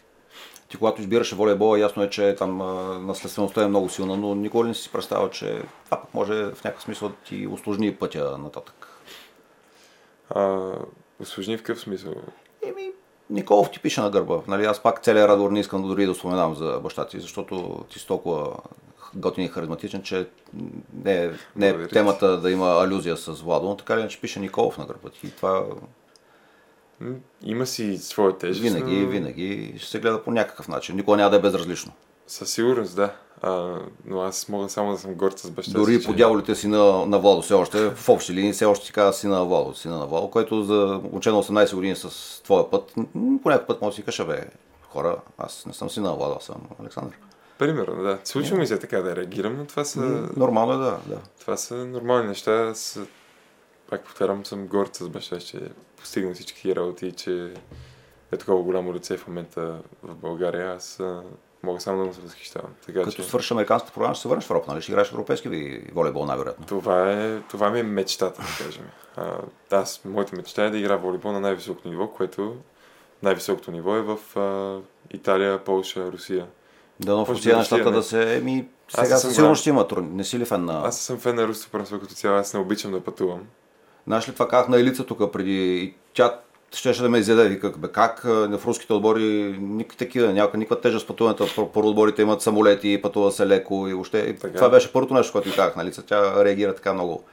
Ти когато избираше волейбола, ясно е, че там наследствеността е много силна, но никога не си представя, че това пък може в някакъв смисъл да ти усложни пътя нататък. А, осложни в какъв смисъл? Еми, Николов ти пише на гърба. Нали, аз пак целият разговор не искам дори да споменавам за баща ти, защото ти си толкова готин и харизматичен, че не е, не е темата да има алюзия с Владо, но така ли иначе пише Николов на гърба ти. И това Има си своя тежест. винаги, но... винаги ще се гледа по някакъв начин. Никога няма да е безразлично. Със сигурност, да. А, но аз мога само да съм горд с баща Дори си, по дяволите си на, на Владо все още, в общи линии все още си казва сина на Владо, сина на Владо, който за учено 18 години с твоя път, по някакъв път може да си кажа, бе, хора, аз не съм сина на Владо, аз съм Александър. Примерно, да. Случва ми се така да реагирам, но това са, Нормално е да, да. това са нормални неща. Аз, пак повтарям, съм горд с баща, че постигна всички работи че е такова голямо лице в момента в България. Аз мога само да му се възхищавам. Така Като че свършиш американската програма, ще се върнеш в Европа, нали? Ще играеш в европейски ви волейбол, най-вероятно. това, е, това ми е мечтата, да кажем. А, аз, моята мечта е да игра волейбол на най-високо ниво, което най-високото ниво е в а, Италия, Полша, Русия. Да, но в Русия нещата Русия, да не. се... Еми, сега със сигурност ще има трудни. Не си ли фен на... Аз съм фен на руското първенство като цяло, аз не обичам да пътувам. Знаеш ли това казах на Елица тук преди... И тя щеше да ме изяде, виках, бе, как в руските отбори никакви такива, някаква никаква тежест пътуването, по отборите имат самолети, пътува се леко и въобще. И Така. това беше първото нещо, което ви казах на Елица. Тя реагира така много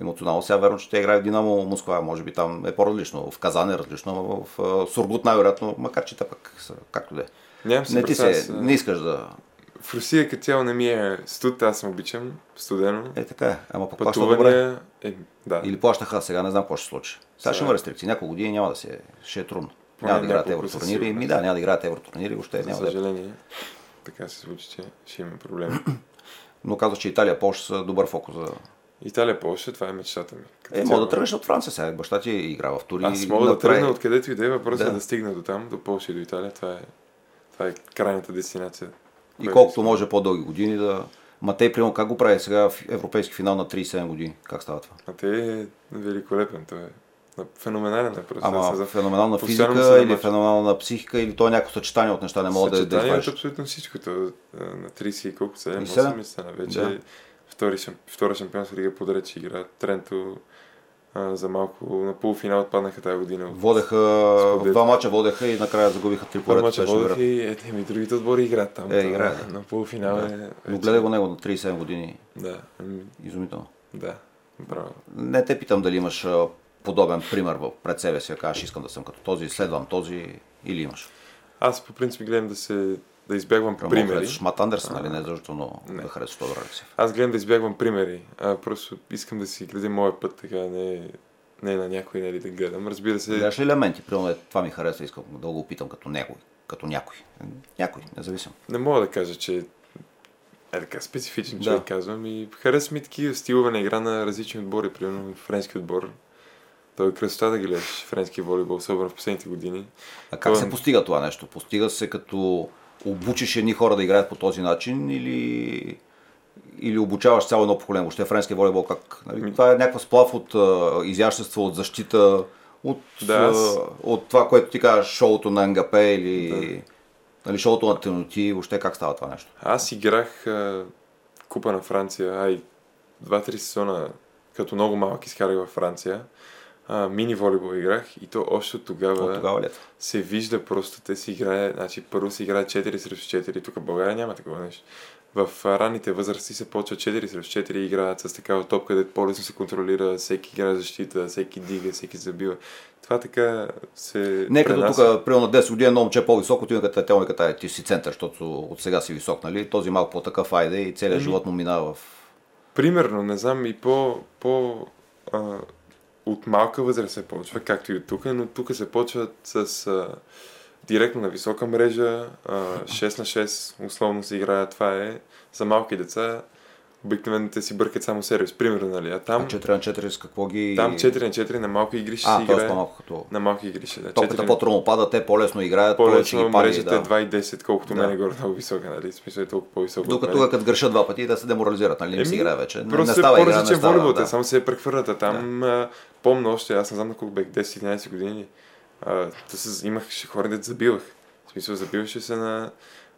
емоционално. Сега верно, че тя играе в Динамо Москва, може би там е по-различно. В Казан е различно, но в Сургут най-вероятно, макар че те пък както де. Нямам си Не ти се, не искаш да... В Русия като цяло не ми е студ, аз съм обичам студено. Е така е, ама пък плаща добре. Е, да. Или плащаха, сега не знам какво ще случи. Сега ще Сега- има рестрикции, няколко години няма да се, ще е трудно. Поне Няма да играят евротурнири. Ми да, няма да играят евротурнири, въобще За няма да е. съжаление, така се случи, че ще има проблеми. Но казваш, че Италия, Польша са добър фокус за... Италия, Полша, това е мечтата ми. Като Е, мога да тръгнеш от Франция сега. Баща ти игра в тури. Аз мога да тръгна откъдето и да е, въпросът Да. е да стигна до там, до Полша и до Италия. Това е, това е крайната дестинация. И колкото може по-дълги години да... Матей, примерно, как го прави сега в европейски финал на 37 години? Как става това? А те е великолепен, той е на- феноменален е просто. Ама за- феноменална физика или феноменална психика или то е някакво съчетание от неща, не мога да, да Съчетание от извадиш. абсолютно всичко. А, на 30 и колко 7, И седем? 8 стана вече. Да. Втори, втора шампионска лига подред ще игра. Тренто а, за малко на полуфинал отпаднаха тази година. от- Водеха, Споделят. два мача водеха и накрая загубиха три поред. мача беше водех вероятно. и ете, ми другите отбори играят там. Е, играят, да. На полуфинал е... Но гледай го него на 37 години. Да, Изумително. да, браво. Не те питам дали имаш подобен пример пред себе си, да кажеш искам да съм като този, следвам този или имаш. Аз по принцип гледам да се да избягвам Примери. примери. Харесваш Мат Андерсън, нали? Не защото Не. да харесваш Тодор Алексиев. Аз гледам да избягвам примери. А, просто искам да си градя моя път, така не, не на някой нали, да гледам. Разбира се, Гледаш ли елементи? Примерно, е, това ми харесва, искам да го опитам като някой. Като някой. Някой, независимо. не мога да кажа, че е така специфичен Да. човек, казвам. И харесва ми такива стилове на игра на различни отбори, примерно френски отбор. Той е красота да гледаш френски волейбол, особено в последните години. А как Това- се постига това нещо? Постига се като обучиш едни хора да играят по този начин или, или обучаваш цяло едно поколение? Въобще френския волейбол как? Нали? Това е някакъв сплав от а, изящество, от защита, от, Да, аз- от това, което ти кажеш, шоуто на НГП или нали, шоуто на теноти. Въобще как става това нещо? Аз играх а, Купа на Франция, ай, два-три сезона, като много малък изкарах във Франция. А, мини волейбол играх и то още от тогава, От тогава е? се вижда просто, те си играе, значи първо се играе 4 срещу 4, тук в България няма такова нещо. В ранните възрасти се почва 4 срещу 4 и играят с такава топка, където по-лесно се контролира, всеки играе защита, всеки дига, всеки забива. Това така се Не като тук, примерно на 10 години, едно момче по-високо, ти като тя му ката, ти си център, защото от сега си висок, нали? Този малко по-такъв айде и целият Еми, живот му минава в... Примерно, не знам, и по, по а, от малка възраст се почва, както и от тук, но тук се почват с а, директно на висока мрежа, а, 6 на 6 условно се играе, това е за малки деца. Обикновено те си бъркат само сервис, примерно, нали? А А там, 4 на 4 с какво ги... там 4 на 4 на малки игри ще А, т.е. играе. по-малко като... На малки игри ще да. Топката 4 на- по-трудно пада, те по-лесно играят, по-лесно ги пали, мрежата да. е 2,10, колкото Да. мен е горе много висока, нали? Смисъл е толкова по-висока. Докато тук, като грешат два пъти, да се деморализират, нали? Не си играе вече. Не, Просто не е става игра, не става, волейбол, да. те само се прехвърлят. А там а, помня още, аз не знам на колко бех, 10-11 години, а, да се, имаше хора, дето забивах. В смисъл, забиваше се на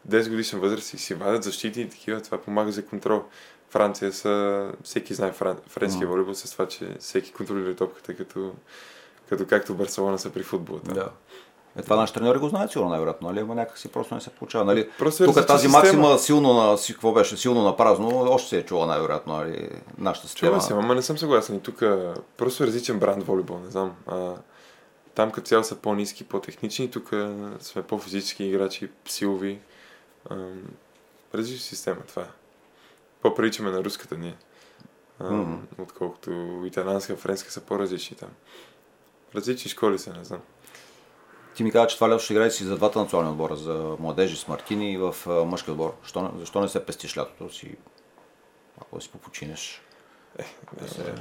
10 годишна възраст и си вадят защити и такива, това помага за контрол. Франция са, всеки знае фран, френския Мгм. волейбол с това, че всеки контролира топката, като, като както Барселона са при футбола. там. Да. Е, това нашите треньори го знаят сигурно най-вероятно, нали? Ама някак си просто не се получава, нали? Просто е Тук тази система. максима силно на, си- какво беше, силно на празно, още се е чула най-вероятно, нали? Нашата Чува система. се, ама не съм съгласен. И тук просто е различен бранд волейбол, не знам. А, там като цяло са по-низки, по-технични, тук сме по-физически играчи, силови. А, различна система, това е. По-приличаме на руската ние. Мгм. Отколкото италянска, френска са по-различни там. Различни школи са, не знам. Ти ми каза, че това лято ще играеш си за двата национални отбора, за младежи с Мартини и в мъжки отбор. Защо, не- защо не се пестиш лятото си? Ако си попочинеш. Да се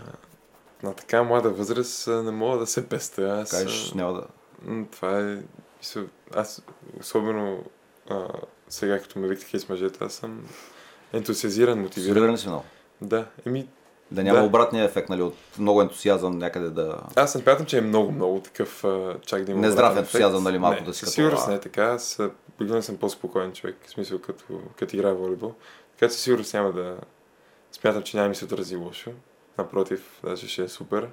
На така млада възраст не мога да се пестя. Аз, кажеш, няма да... Това е... Аз, особено а, сега, като ме викаха с мъжете, аз съм ентусиазиран, мотивиран. Силирани си много. Да, еми, Да няма Да. обратния ефект, нали, от много ентусиазъм някъде да... аз не смятам, че е много, много такъв, чак да има Нездрав ентусиазъм, нали, малко не, да си като, сигурност не е така. Аз обикновено съм по-спокоен човек, в смисъл като, като играя волейбол. Така че сигурност няма да... Смятам, че няма ми се отрази лошо. Напротив, даже ще е супер.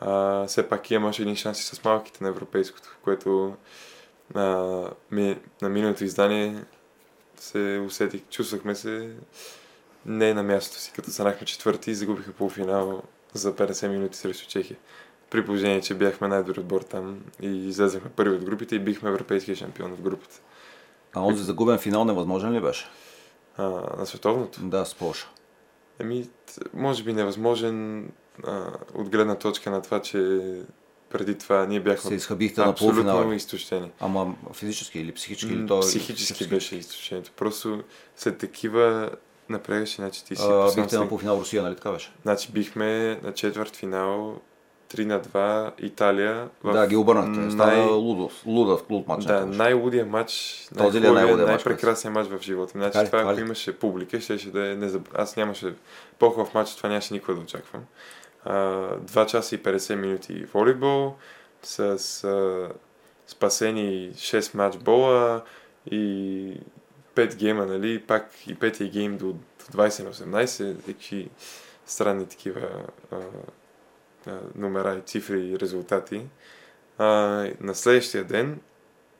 А, все пак имам още един шанс и с малките на европейското, което а, ми, на миналото издание се усетих, чувствахме се не на мястото си, като станахме четвърти и загубиха полуфинал за 50 минути срещу Чехия. При положение, че бяхме най-добри отбор там и излезахме първи от групите и бихме европейския шампион в групата. А онзи загубен финал невъзможен ли беше? А, на световното. Да, с Полша. Еми, може би невъзможен а, от гледна точка на това, че преди това ние бяхме Се изхъбихте на абсолютно полуфинала. изтощени. Ама физически или психически? Или то... Психически беше изтощението. Просто след такива напрягаше, значи ти си А, бихте на си- полуфинал Русия, нали така беше? Значи бихме на четвърт финал 3 на 2 Италия. в Да, ги обърнахте. Стана най- лудо, луда в луд матч. Да, най-лудия матч, Този ли е най-лудия матч, най-прекрасният матч в живота. Значи това, ако имаше публика, щеше да е незаб... Аз нямаше по-хубав матч, това нямаше никога да очаквам. А, 2 часа и 50 минути волейбол с спасени 6 матчбола и 5 гейма, нали? Пак и петия гейм до, до 20 на 18, такива странни такива а, а, номера и цифри и резултати. А, на следващия ден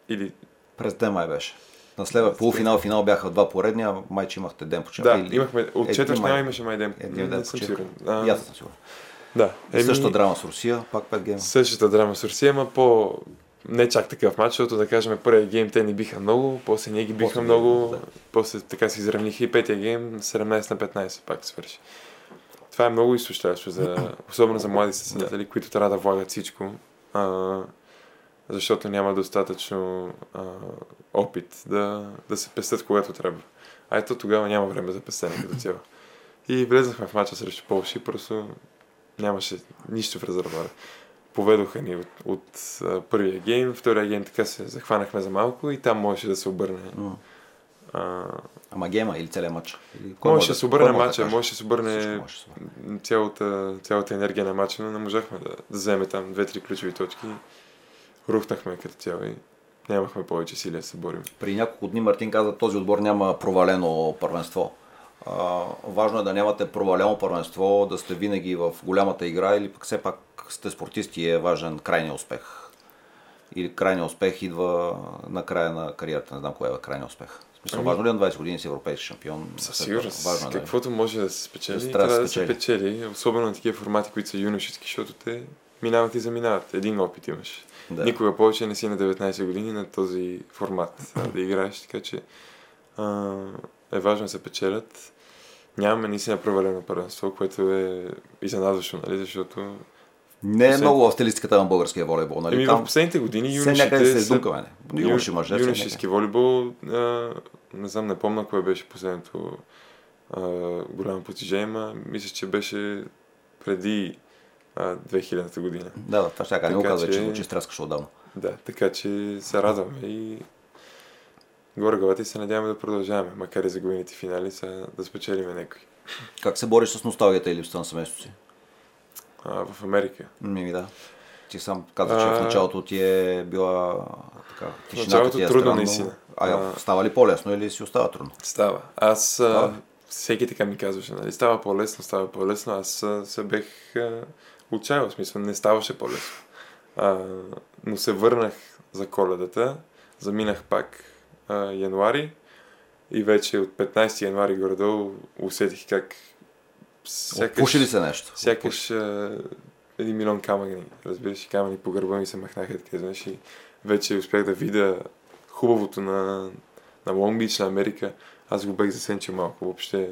или През ден май беше. На следва полуфинал, финал бяха два поредни, а май, че имахте ден почивка. Да, или... имахме, от четвърт май. имаше май ден. Един ден не съм почивка. сигурен. А, И аз съм сигурен. Да. И същата драма с Русия, пак 5 гейма. Същата драма с Русия, ама по... Не чак такъв матч, защото да кажем първия гейм те ни биха много, после ние ги биха После много, да. после така се изравниха и петия гейм 17 на 15 пак свърши. Това е много изтощаващо, за, особено за млади съседатели, които трябва да влагат всичко. А, защото няма достатъчно а, опит да, да се пестят когато трябва. А ето тогава няма време за пестене като цяло. И влезнахме в мача срещу Полша и просто нямаше нищо в резервуара. Поведоха ни от, от а, първия гейм, втория гейм така се захванахме за малко и там можеше да се обърне. А, Ама гейма или целият матч? Или кой можеше да се обърне каже? можеше да се обърне Всичко може да се обърне. цялата, цялата енергия на матча, но не можахме да, да вземем там две-три ключови точки. Рухнахме като цяло и нямахме повече сили да се борим. При няколко дни Мартин каза, този отбор няма провалено първенство. Важно е да нямате провалено първенство, да сте винаги в голямата игра или пък все пак сте спортисти и е важен крайния успех. Или крайния успех идва на края на кариерата. Не знам кое е крайния успех. Смисъл, Ами- важно ли е на 20 години си европейски шампион? Със сигурност. Важно е, да е. Каквото може да се спечели, Да, трябва, да да се печели. Особено на такива формати, които са юношески, защото те минават и заминават. Един опит имаш. Да. Никога повече не си на 19 години на този формат да играеш, така че а, е важно да се печелят. Нямаме наистина провалено първенство, което е изненадващо, нали, защото Не е Послед- много в стилистиката на българския волейбол, нали? Еми, в последните години юношите някъде се са-. Юноши мъже. все Юношески волейбол, а, не знам, не помня кое беше последното а, голямо постижение, ма мисля, че беше преди а, 2000-та година. Да, да, това ще кажа. Не го каза, че звучи стряскащо отдавна. Да, така че се радваме и горе главата и се надяваме да продължаваме, макар и загубените финали, са да спечелиме някой. Как се бориш с носталгията и липсата на семейството си? А, в Америка. Ми, да. Ти сам каза, че в А, началото ти е била така, тишината началото ти е трудно, странно. наистина. А, А. става ли по-лесно или си остава трудно? Става. Аз Става. всеки така ми казваше, нали, става по-лесно, става по-лесно. Аз се бех а, отчаял, в смисъл, не ставаше по-лесно. А, но се върнах за коледата, заминах пак а, януари и вече от 15 януари горе-долу усетих как Отпуши ли се нещо? Сякаш а, един милион камъни, разбираш, камъни по гърба ми се махнаха, така знаеш, и вече успях да видя хубавото на, на Лонг Бич, на Америка. Аз го бех засенчил малко, въобще.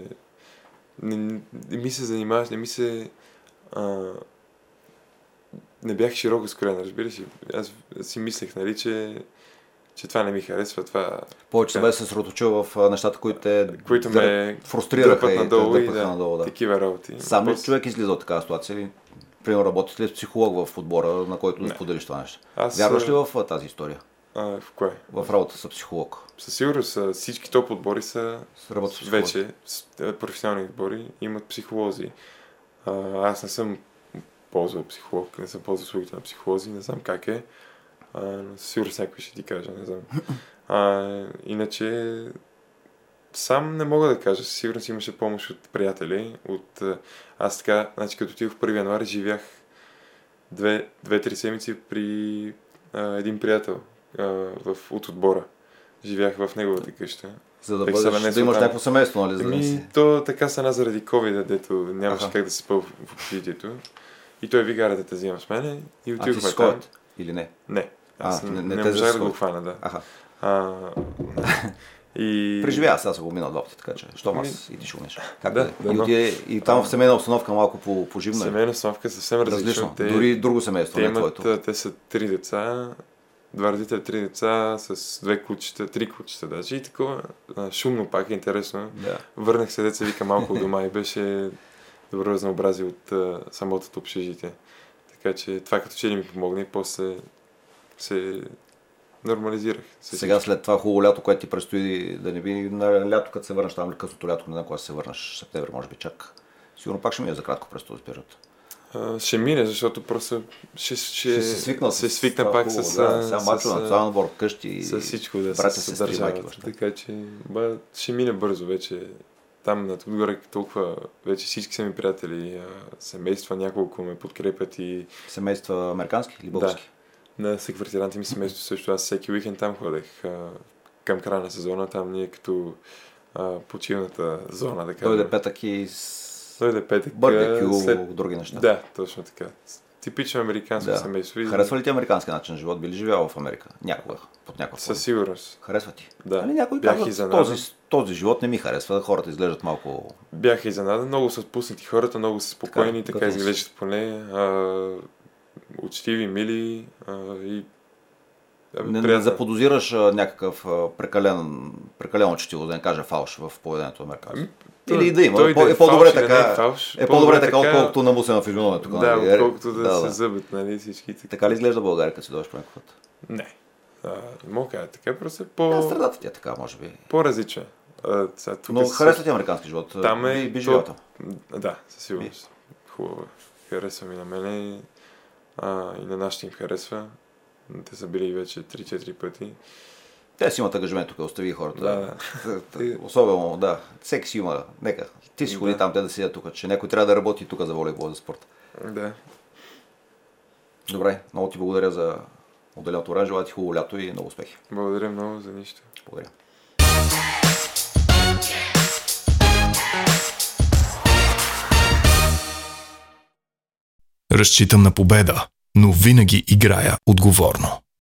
Не, не ми се занимаваш, не ми се... А, не бях широко скроен, разбираш ли? Аз си мислех, нали, че, че това не ми харесва, това... Повече се бе се съсредоточил в нещата, които те които ме фрустрираха и надолу и да, надолу. Да. такива работи. Сам ли човек излиза от такава ситуация? Или, примерно, работиш ли с психолог в отбора, на който да Не. споделиш това нещо? Аз, Вярваш ли в тази история? А, в кое? В работа с психолог? Със сигурност всички топ отбори са С вече с, е, професионални отбори имат психолози. А, аз не съм ползвал психолог, не съм ползвал услугите на психолози, не знам как е. А, но със сигурност някой ще ти каже, не знам. А, иначе сам не мога да кажа. Със сигурност имаше помощ от приятели. От, аз така, значи като отидох в 1 януари, живях две- две-три седмици при а, един приятел а, в, от отбора. Живях в неговата къща. За да, бъдеш, се да имаш някакво семейство, нали? За да Ами, си... то така стана заради COVID, дето нямаше как да се спъл в общежитието. И той ви кара да те взима с мене и А ти си там. Или не? Не, аз А, не, не- не можах да го хвана, да. Аха. А, и... Преживя, аз съм го минал два пъти, така че, щом аз и ти ще умеш. Как Да, да, да, и, отиде, и там в семейна обстановка малко по, поживна. е. Семейна обстановка е съвсем различно. Те, Дори друго семейство, те, не имат, твоето. а, те са три деца, два родителя, три деца, с две кучета, три кучета даже и такова. а, Шумно пак е интересно. Да. Върнах се, деца вика малко дома и беше добро разнообразие от а, самото общежитие. Така че това като че ли ми помогна и после се нормализирах. Се Сега след това хубаво лято, което ти предстои да не би на лято, като се върнеш там или късното лято, не знам кога се върнеш, септември може би чак. Сигурно пак ще ми е за кратко през този период. А, ще мине, защото просто ще, ще, Ще се свикна, се с- свикна това пак хубаво, с, да, с, сега с, мачо на национален отбор, къщи, с всичко да братя, се майки, баща. Така че ба, ще мине бързо вече. Там на отгоре толкова вече всички са ми приятели, семейства няколко ме подкрепят и Семейства американски или български? На съквартиранти ми семейство също. Аз всеки уикенд там ходех. А, към края на сезона там ние като а, почивната зона, кажем. Дойде петък и с Дойде петък. барбекю, след... други неща. Да, точно така. Типично американско Да. семейство. Харесва ли ти американски начин на живот? Би ли живял в Америка? Някога, под някаква. Със сигурност. Харесва ти? Да. Нали някой Бях казва, изненадан. този, този живот не ми харесва, хората изглеждат малко... Бях изненадан. Много са отпуснати хората, много са спокойни, Така, така, изглеждат поне. А, учтиви, мили а, и Ами, не, не заподозираш а, някакъв а, прекален, прекалено четиво, да не кажа фалш в поведението на. Ами, Или и да има. той Е, по, да е по-добре фалш така. е фалш, е по-добре така, отколкото намусена физиономия тук. Да, нали? отколкото да, да, се да. зъбят, нали, всички така. Така ли изглежда България, като си дойдеш по някакъв път? Не. А, не мога да така, просто е Да, по, средата ти е така, може би. по-различна. А, сега, тук Но харесва ти американски живот. Там е... Би, би то- живота. Да, със сигурност. Хубаво е. Харесва ми на мене. А, и на нашите им харесва. Те са били вече 3-4 пъти. Те си имат ангажимент тук, остави хората. Да, да. Особено, да. Всеки си има. Нека. Ти си ходи Да. там, те да седят тук, че някой трябва да работи тук за волейбол, за спорт. Да. Добре, много ти благодаря за отделеното време. Желая ти хубаво лято и много успехи. Благодаря много за нищо. Благодаря. Разчитам на победа, но винаги играя отговорно.